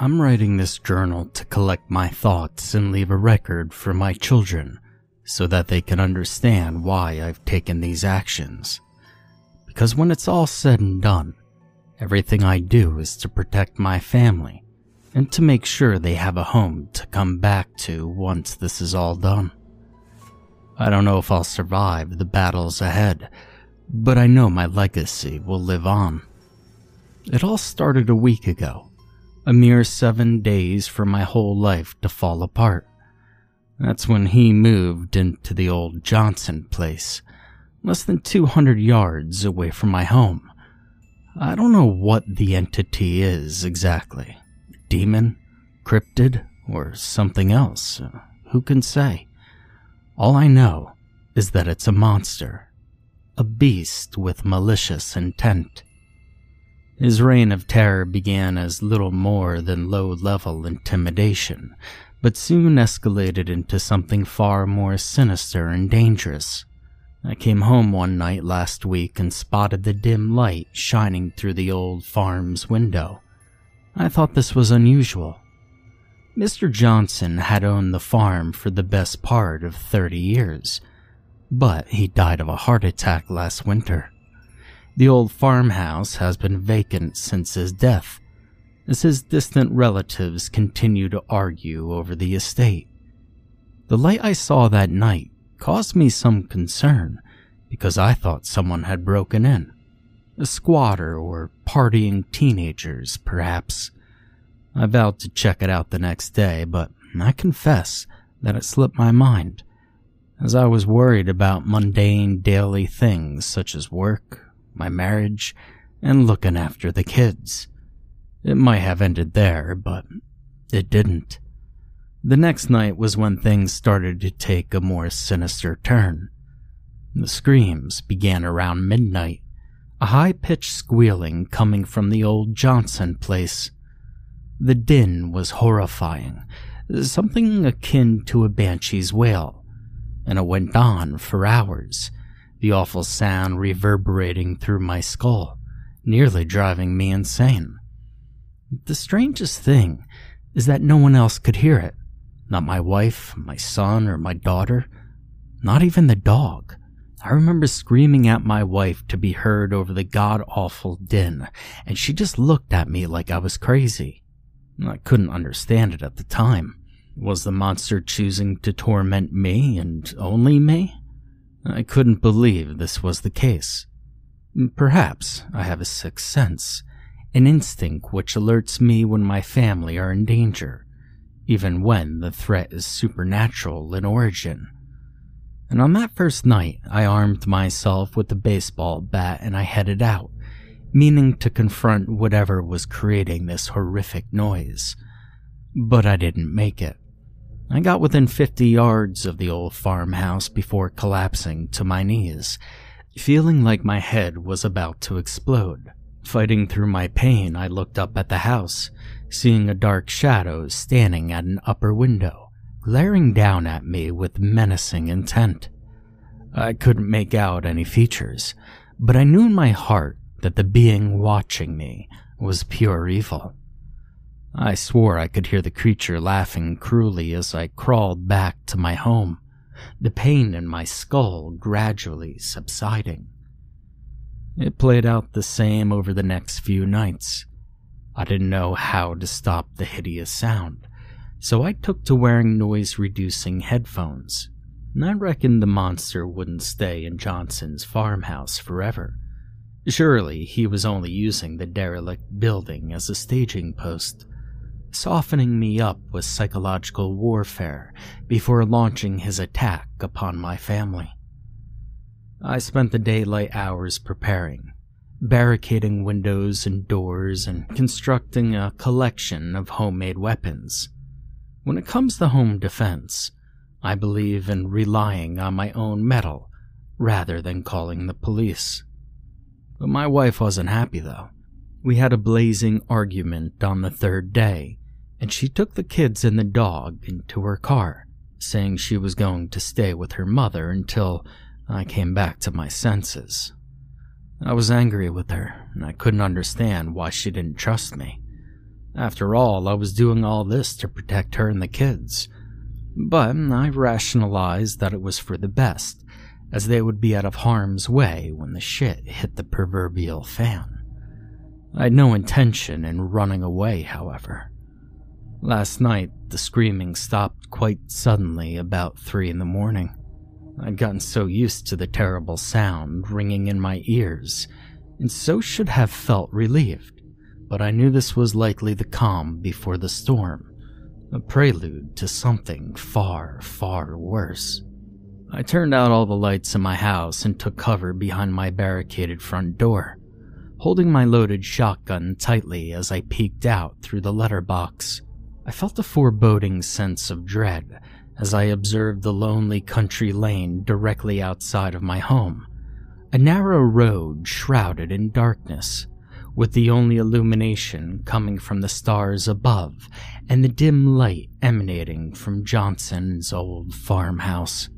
I'm writing this journal to collect my thoughts and leave a record for my children so that they can understand why I've taken these actions. Because when it's all said and done, everything I do is to protect my family and to make sure they have a home to come back to once this is all done. I don't know if I'll survive the battles ahead, but I know my legacy will live on. It all started a week ago, a mere seven days for my whole life to fall apart. That's when he moved into the old Johnson place, less than 200 yards away from my home. I don't know what the entity is exactly demon, cryptid, or something else. Who can say? All I know is that it's a monster, a beast with malicious intent. His reign of terror began as little more than low level intimidation, but soon escalated into something far more sinister and dangerous. I came home one night last week and spotted the dim light shining through the old farm's window. I thought this was unusual. Mr. Johnson had owned the farm for the best part of 30 years, but he died of a heart attack last winter. The old farmhouse has been vacant since his death, as his distant relatives continue to argue over the estate. The light I saw that night caused me some concern because I thought someone had broken in. A squatter or partying teenagers, perhaps. I vowed to check it out the next day, but I confess that it slipped my mind, as I was worried about mundane daily things such as work, my marriage, and looking after the kids. It might have ended there, but it didn't. The next night was when things started to take a more sinister turn. The screams began around midnight, a high pitched squealing coming from the old Johnson place. The din was horrifying, something akin to a banshee's wail, and it went on for hours, the awful sound reverberating through my skull, nearly driving me insane. The strangest thing is that no one else could hear it. Not my wife, my son, or my daughter. Not even the dog. I remember screaming at my wife to be heard over the god awful din, and she just looked at me like I was crazy. I couldn't understand it at the time. Was the monster choosing to torment me and only me? I couldn't believe this was the case. Perhaps I have a sixth sense, an instinct which alerts me when my family are in danger, even when the threat is supernatural in origin. And on that first night, I armed myself with a baseball bat and I headed out, meaning to confront whatever was creating this horrific noise. But I didn't make it. I got within 50 yards of the old farmhouse before collapsing to my knees, feeling like my head was about to explode. Fighting through my pain, I looked up at the house, seeing a dark shadow standing at an upper window glaring down at me with menacing intent. I couldn't make out any features, but I knew in my heart that the being watching me was pure evil. I swore I could hear the creature laughing cruelly as I crawled back to my home, the pain in my skull gradually subsiding. It played out the same over the next few nights. I didn't know how to stop the hideous sound so I took to wearing noise reducing headphones. And I reckoned the monster wouldn't stay in Johnson's farmhouse forever. Surely he was only using the derelict building as a staging post, softening me up with psychological warfare before launching his attack upon my family. I spent the daylight hours preparing, barricading windows and doors and constructing a collection of homemade weapons. When it comes to home defense, I believe in relying on my own mettle rather than calling the police. But my wife wasn't happy though. We had a blazing argument on the third day, and she took the kids and the dog into her car, saying she was going to stay with her mother until I came back to my senses. I was angry with her, and I couldn't understand why she didn't trust me. After all, I was doing all this to protect her and the kids. But I rationalized that it was for the best, as they would be out of harm's way when the shit hit the proverbial fan. I had no intention in running away, however. Last night, the screaming stopped quite suddenly about three in the morning. I'd gotten so used to the terrible sound ringing in my ears, and so should have felt relieved, but I knew this was likely the calm before the storm, a prelude to something far, far worse. I turned out all the lights in my house and took cover behind my barricaded front door, holding my loaded shotgun tightly as I peeked out through the letterbox. I felt a foreboding sense of dread as I observed the lonely country lane directly outside of my home. A narrow road shrouded in darkness, with the only illumination coming from the stars above and the dim light emanating from Johnson's old farmhouse.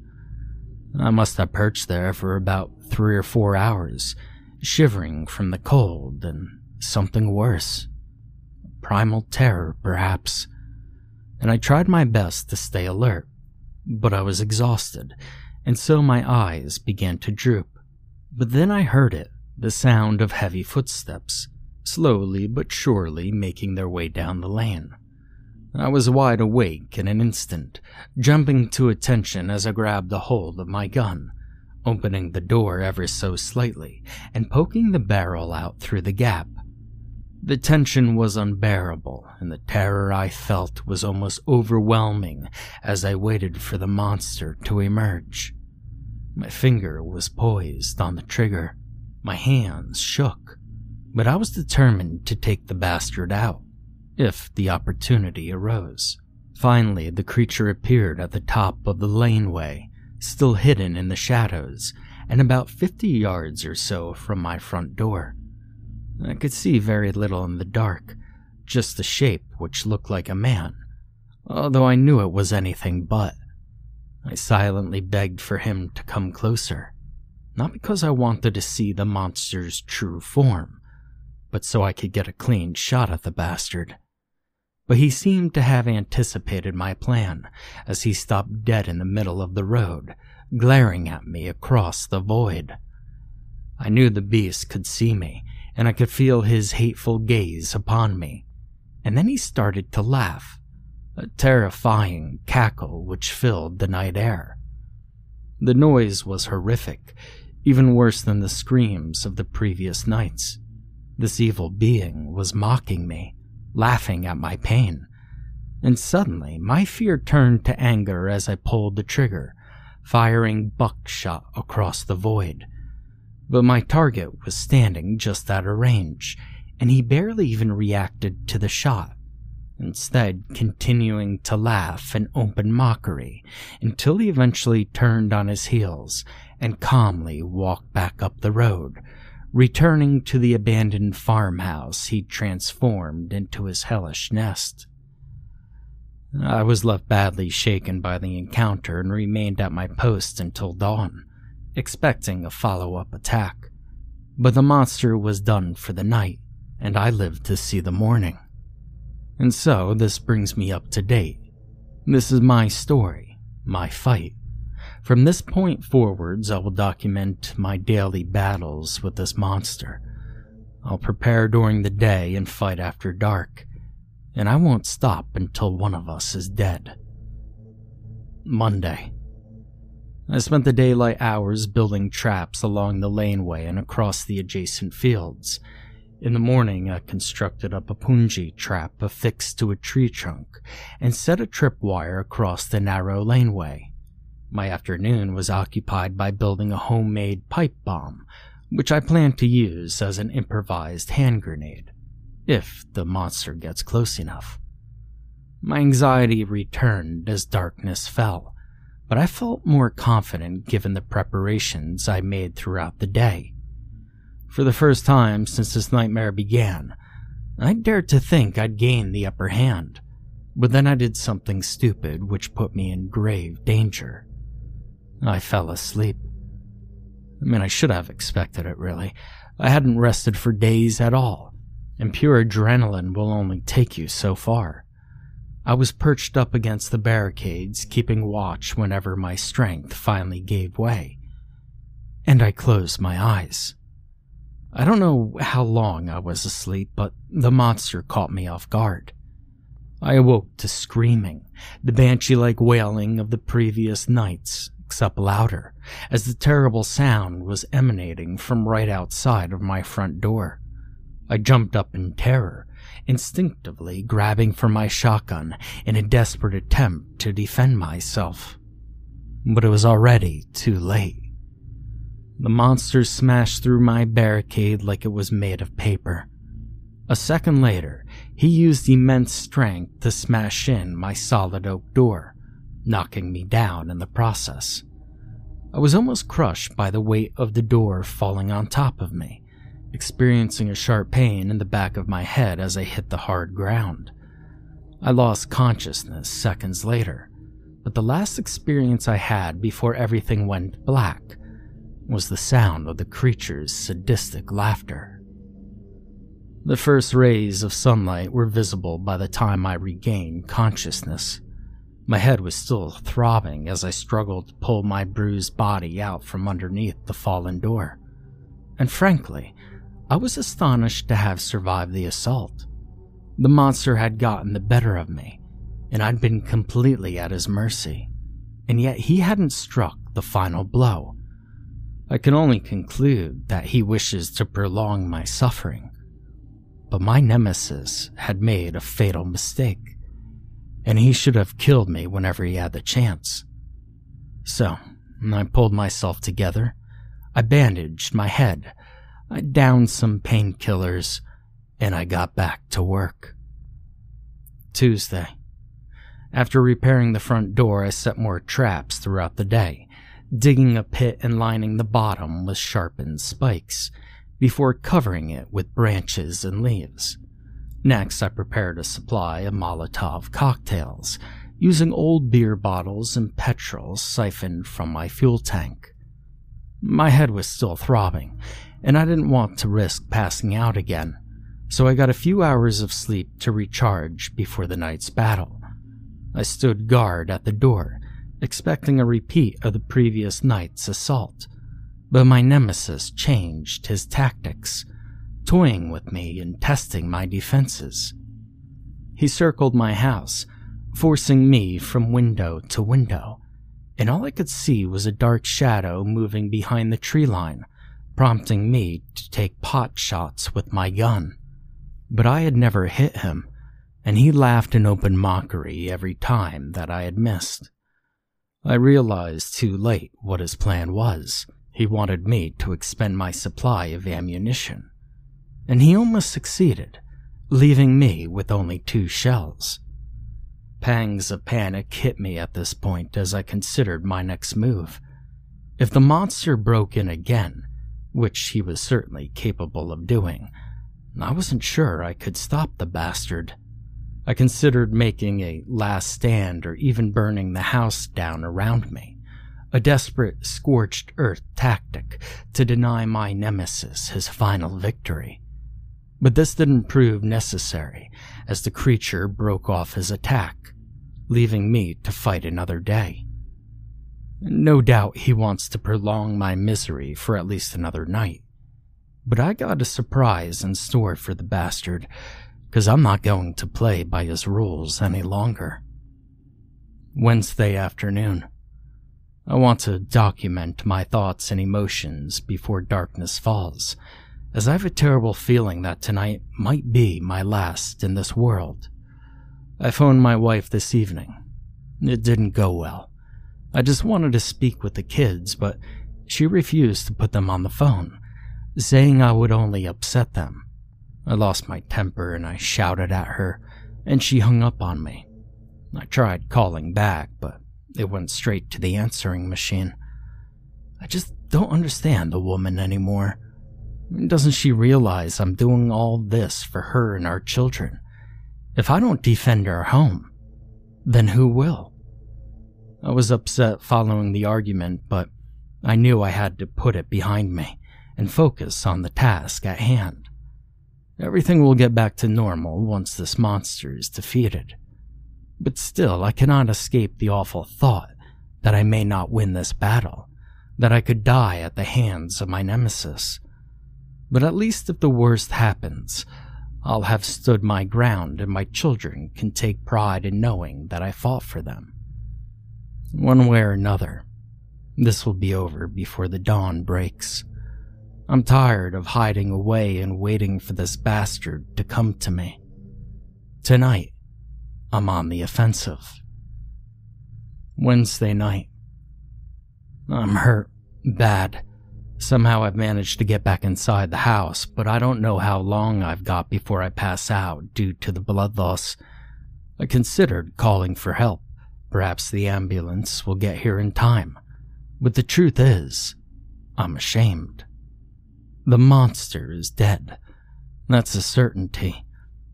I must have perched there for about three or four hours, shivering from the cold and something worse. Primal terror, perhaps. And I tried my best to stay alert, but I was exhausted, and so my eyes began to droop. But then I heard it the sound of heavy footsteps, slowly but surely making their way down the lane. I was wide awake in an instant, jumping to attention as I grabbed a hold of my gun, opening the door ever so slightly and poking the barrel out through the gap. The tension was unbearable, and the terror I felt was almost overwhelming as I waited for the monster to emerge. My finger was poised on the trigger. My hands shook, but I was determined to take the bastard out if the opportunity arose. Finally, the creature appeared at the top of the laneway, still hidden in the shadows, and about 50 yards or so from my front door. I could see very little in the dark, just the shape which looked like a man, although I knew it was anything but. I silently begged for him to come closer, not because I wanted to see the monster's true form, but so I could get a clean shot at the bastard but he seemed to have anticipated my plan as he stopped dead in the middle of the road, glaring at me across the void. I knew the beast could see me, and I could feel his hateful gaze upon me. And then he started to laugh, a terrifying cackle which filled the night air. The noise was horrific, even worse than the screams of the previous nights. This evil being was mocking me laughing at my pain. And suddenly, my fear turned to anger as I pulled the trigger, firing buckshot across the void. But my target was standing just out of range, and he barely even reacted to the shot, instead, continuing to laugh in open mockery until he eventually turned on his heels and calmly walked back up the road, returning to the abandoned farmhouse he'd transformed into his hellish nest. I was left badly shaken by the encounter and remained at my post until dawn, expecting a follow up attack. But the monster was done for the night, and I lived to see the morning. And so this brings me up to date. This is my story, my fight. From this point forwards, I will document my daily battles with this monster. I'll prepare during the day and fight after dark, and I won't stop until one of us is dead. Monday. I spent the daylight hours building traps along the laneway and across the adjacent fields. In the morning, I constructed a papunji trap affixed to a tree trunk and set a tripwire across the narrow laneway. My afternoon was occupied by building a homemade pipe bomb, which I plan to use as an improvised hand grenade, if the monster gets close enough. My anxiety returned as darkness fell, but I felt more confident given the preparations I made throughout the day. For the first time since this nightmare began, I dared to think I'd gained the upper hand, but then I did something stupid which put me in grave danger. I fell asleep. I mean, I should have expected it, really. I hadn't rested for days at all, and pure adrenaline will only take you so far. I was perched up against the barricades, keeping watch whenever my strength finally gave way. And I closed my eyes. I don't know how long I was asleep, but the monster caught me off guard. I awoke to screaming, the banshee like wailing of the previous nights, except louder, as the terrible sound was emanating from right outside of my front door. I jumped up in terror, instinctively grabbing for my shotgun in a desperate attempt to defend myself. But it was already too late. The monster smashed through my barricade like it was made of paper. A second later, he used immense strength to smash in my solid oak door, knocking me down in the process. I was almost crushed by the weight of the door falling on top of me, experiencing a sharp pain in the back of my head as I hit the hard ground. I lost consciousness seconds later, but the last experience I had before everything went black was the sound of the creature's sadistic laughter. The first rays of sunlight were visible by the time I regained consciousness. My head was still throbbing as I struggled to pull my bruised body out from underneath the fallen door. And frankly, I was astonished to have survived the assault. The monster had gotten the better of me, and I'd been completely at his mercy. And yet he hadn't struck the final blow I can only conclude that he wishes to prolong my suffering. But my nemesis had made a fatal mistake, and he should have killed me whenever he had the chance. So, I pulled myself together. I bandaged my head. I downed some painkillers, and I got back to work. Tuesday. After repairing the front door, I set more traps throughout the day digging a pit and lining the bottom with sharpened spikes before covering it with branches and leaves. Next, I prepared a supply of Molotov cocktails using old beer bottles and petrol siphoned from my fuel tank. My head was still throbbing, and I didn't want to risk passing out again, so I got a few hours of sleep to recharge before the night's battle. I stood guard at the door expecting a repeat of the previous night's assault. But my nemesis changed his tactics, toying with me and testing my defenses. He circled my house, forcing me from window to window, and all I could see was a dark shadow moving behind the tree line, prompting me to take pot shots with my gun. But I had never hit him, and he laughed in open mockery every time that I had missed. I realized too late what his plan was. He wanted me to expend my supply of ammunition. And he almost succeeded, leaving me with only two shells. Pangs of panic hit me at this point as I considered my next move. If the monster broke in again, which he was certainly capable of doing, I wasn't sure I could stop the bastard. I considered making a last stand or even burning the house down around me, a desperate scorched earth tactic to deny my nemesis his final victory. But this didn't prove necessary as the creature broke off his attack, leaving me to fight another day. No doubt he wants to prolong my misery for at least another night. But I got a surprise in store for the bastard because I'm not going to play by his rules any longer. Wednesday afternoon. I want to document my thoughts and emotions before darkness falls, as I have a terrible feeling that tonight might be my last in this world. I phoned my wife this evening. It didn't go well. I just wanted to speak with the kids, but she refused to put them on the phone, saying I would only upset them. I lost my temper and I shouted at her, and she hung up on me. I tried calling back, but it went straight to the answering machine. I just don't understand the woman anymore. Doesn't she realize I'm doing all this for her and our children? If I don't defend our home, then who will? I was upset following the argument, but I knew I had to put it behind me and focus on the task at hand. Everything will get back to normal once this monster is defeated. But still, I cannot escape the awful thought that I may not win this battle, that I could die at the hands of my nemesis. But at least if the worst happens, I'll have stood my ground and my children can take pride in knowing that I fought for them. One way or another, this will be over before the dawn breaks. I'm tired of hiding away and waiting for this bastard to come to me. Tonight, I'm on the offensive. Wednesday night. I'm hurt. Bad. Somehow I've managed to get back inside the house, but I don't know how long I've got before I pass out due to the blood loss. I considered calling for help. Perhaps the ambulance will get here in time. But the truth is, I'm ashamed. The monster is dead. That's a certainty.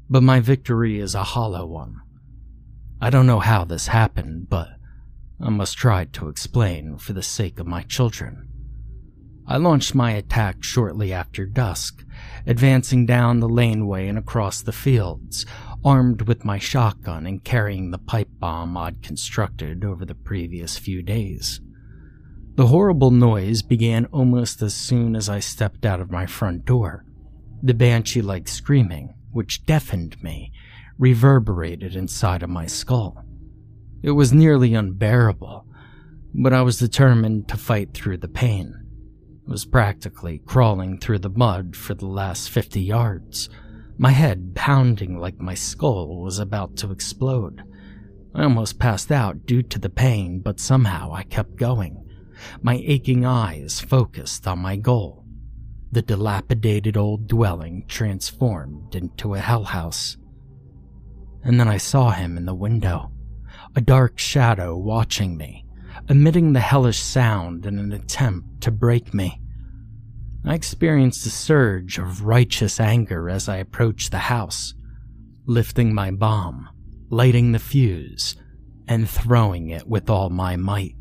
But my victory is a hollow one. I don't know how this happened, but I must try to explain for the sake of my children. I launched my attack shortly after dusk, advancing down the laneway and across the fields, armed with my shotgun and carrying the pipe bomb I'd constructed over the previous few days. The horrible noise began almost as soon as I stepped out of my front door. The banshee like screaming, which deafened me, reverberated inside of my skull. It was nearly unbearable, but I was determined to fight through the pain. Was practically crawling through the mud for the last 50 yards, my head pounding like my skull was about to explode. I almost passed out due to the pain, but somehow I kept going my aching eyes focused on my goal the dilapidated old dwelling transformed into a hell house. And then I saw him in the window, a dark shadow watching me, emitting the hellish sound in an attempt to break me. I experienced a surge of righteous anger as I approached the house, lifting my bomb, lighting the fuse, and throwing it with all my might.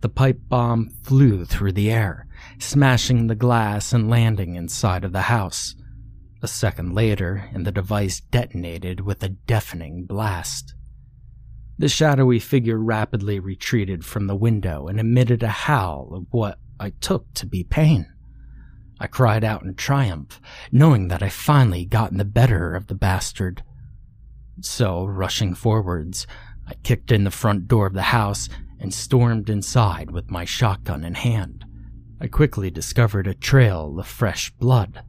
The pipe bomb flew through the air, smashing the glass and landing inside of the house. A second later, and the device detonated with a deafening blast. The shadowy figure rapidly retreated from the window and emitted a howl of what I took to be pain. I cried out in triumph, knowing that I finally gotten the better of the bastard. So, rushing forwards, I kicked in the front door of the house and stormed inside with my shotgun in hand. I quickly discovered a trail of fresh blood,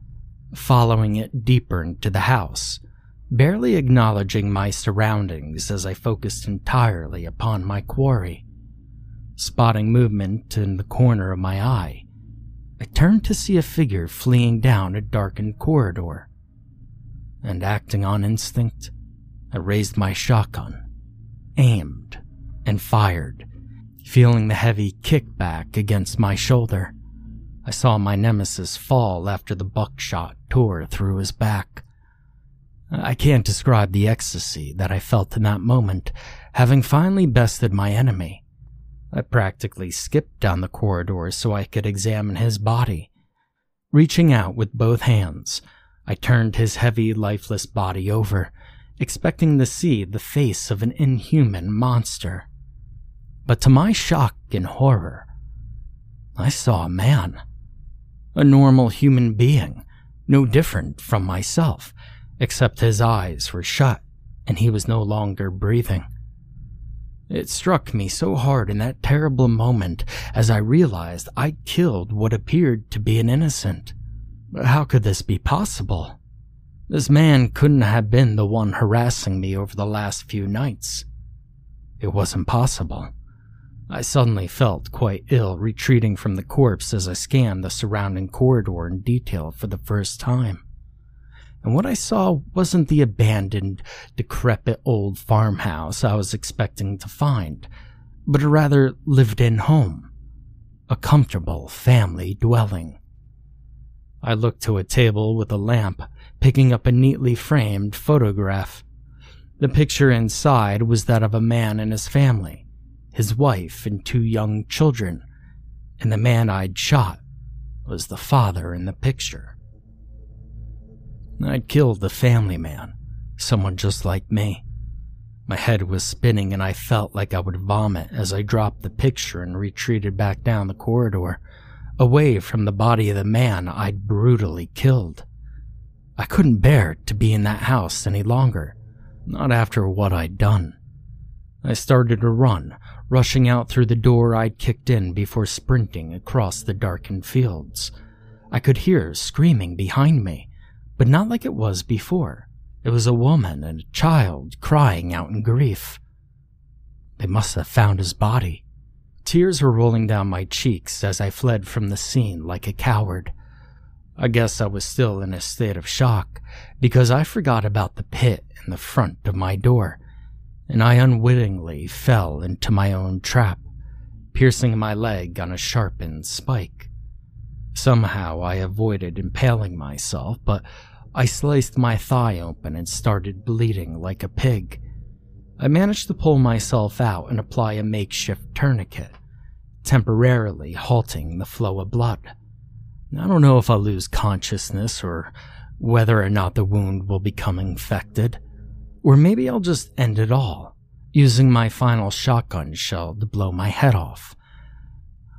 following it deeper into the house, barely acknowledging my surroundings as I focused entirely upon my quarry. Spotting movement in the corner of my eye, I turned to see a figure fleeing down a darkened corridor. And acting on instinct, I raised my shotgun, aimed, and fired feeling the heavy kickback against my shoulder. I saw my nemesis fall after the buckshot tore through his back. I can't describe the ecstasy that I felt in that moment, having finally bested my enemy. I practically skipped down the corridor so I could examine his body. Reaching out with both hands, I turned his heavy, lifeless body over, expecting to see the face of an inhuman monster. But to my shock and horror, I saw a man. A normal human being, no different from myself, except his eyes were shut and he was no longer breathing. It struck me so hard in that terrible moment as I realized I killed what appeared to be an innocent. How could this be possible? This man couldn't have been the one harassing me over the last few nights. It was impossible. I suddenly felt quite ill, retreating from the corpse as I scanned the surrounding corridor in detail for the first time. And what I saw wasn't the abandoned, decrepit old farmhouse I was expecting to find, but a rather lived in home, a comfortable family dwelling. I looked to a table with a lamp, picking up a neatly framed photograph. The picture inside was that of a man and his family his wife, and two young children, and the man I'd shot was the father in the picture. I'd killed the family man, someone just like me. My head was spinning and I felt like I would vomit as I dropped the picture and retreated back down the corridor, away from the body of the man I'd brutally killed. I couldn't bear to be in that house any longer, not after what I'd done. I started to run, rushing out through the door I'd kicked in before sprinting across the darkened fields. I could hear screaming behind me, but not like it was before. It was a woman and a child crying out in grief. They must have found his body. Tears were rolling down my cheeks as I fled from the scene like a coward. I guess I was still in a state of shock because I forgot about the pit in the front of my door, and I unwittingly fell into my own trap, piercing my leg on a sharpened spike. Somehow I avoided impaling myself, but I sliced my thigh open and started bleeding like a pig. I managed to pull myself out and apply a makeshift tourniquet, temporarily halting the flow of blood. I don't know if I'll lose consciousness or whether or not the wound will become infected, or maybe I'll just end it all, using my final shotgun shell to blow my head off.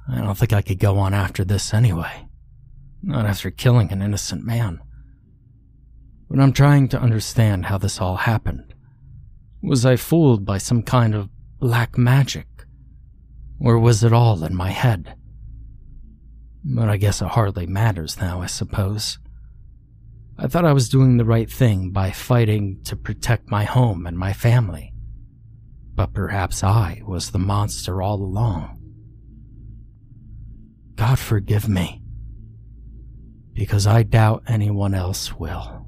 I don't think I could go on after this anyway. Not after killing an innocent man but I'm trying to understand how this all happened. Was I fooled by some kind of black magic? Or was it all in my head? But I guess it hardly matters now, I suppose. I thought I was doing the right thing by fighting to protect my home and my family. But perhaps I was the monster all along. God forgive me, because I doubt anyone else will.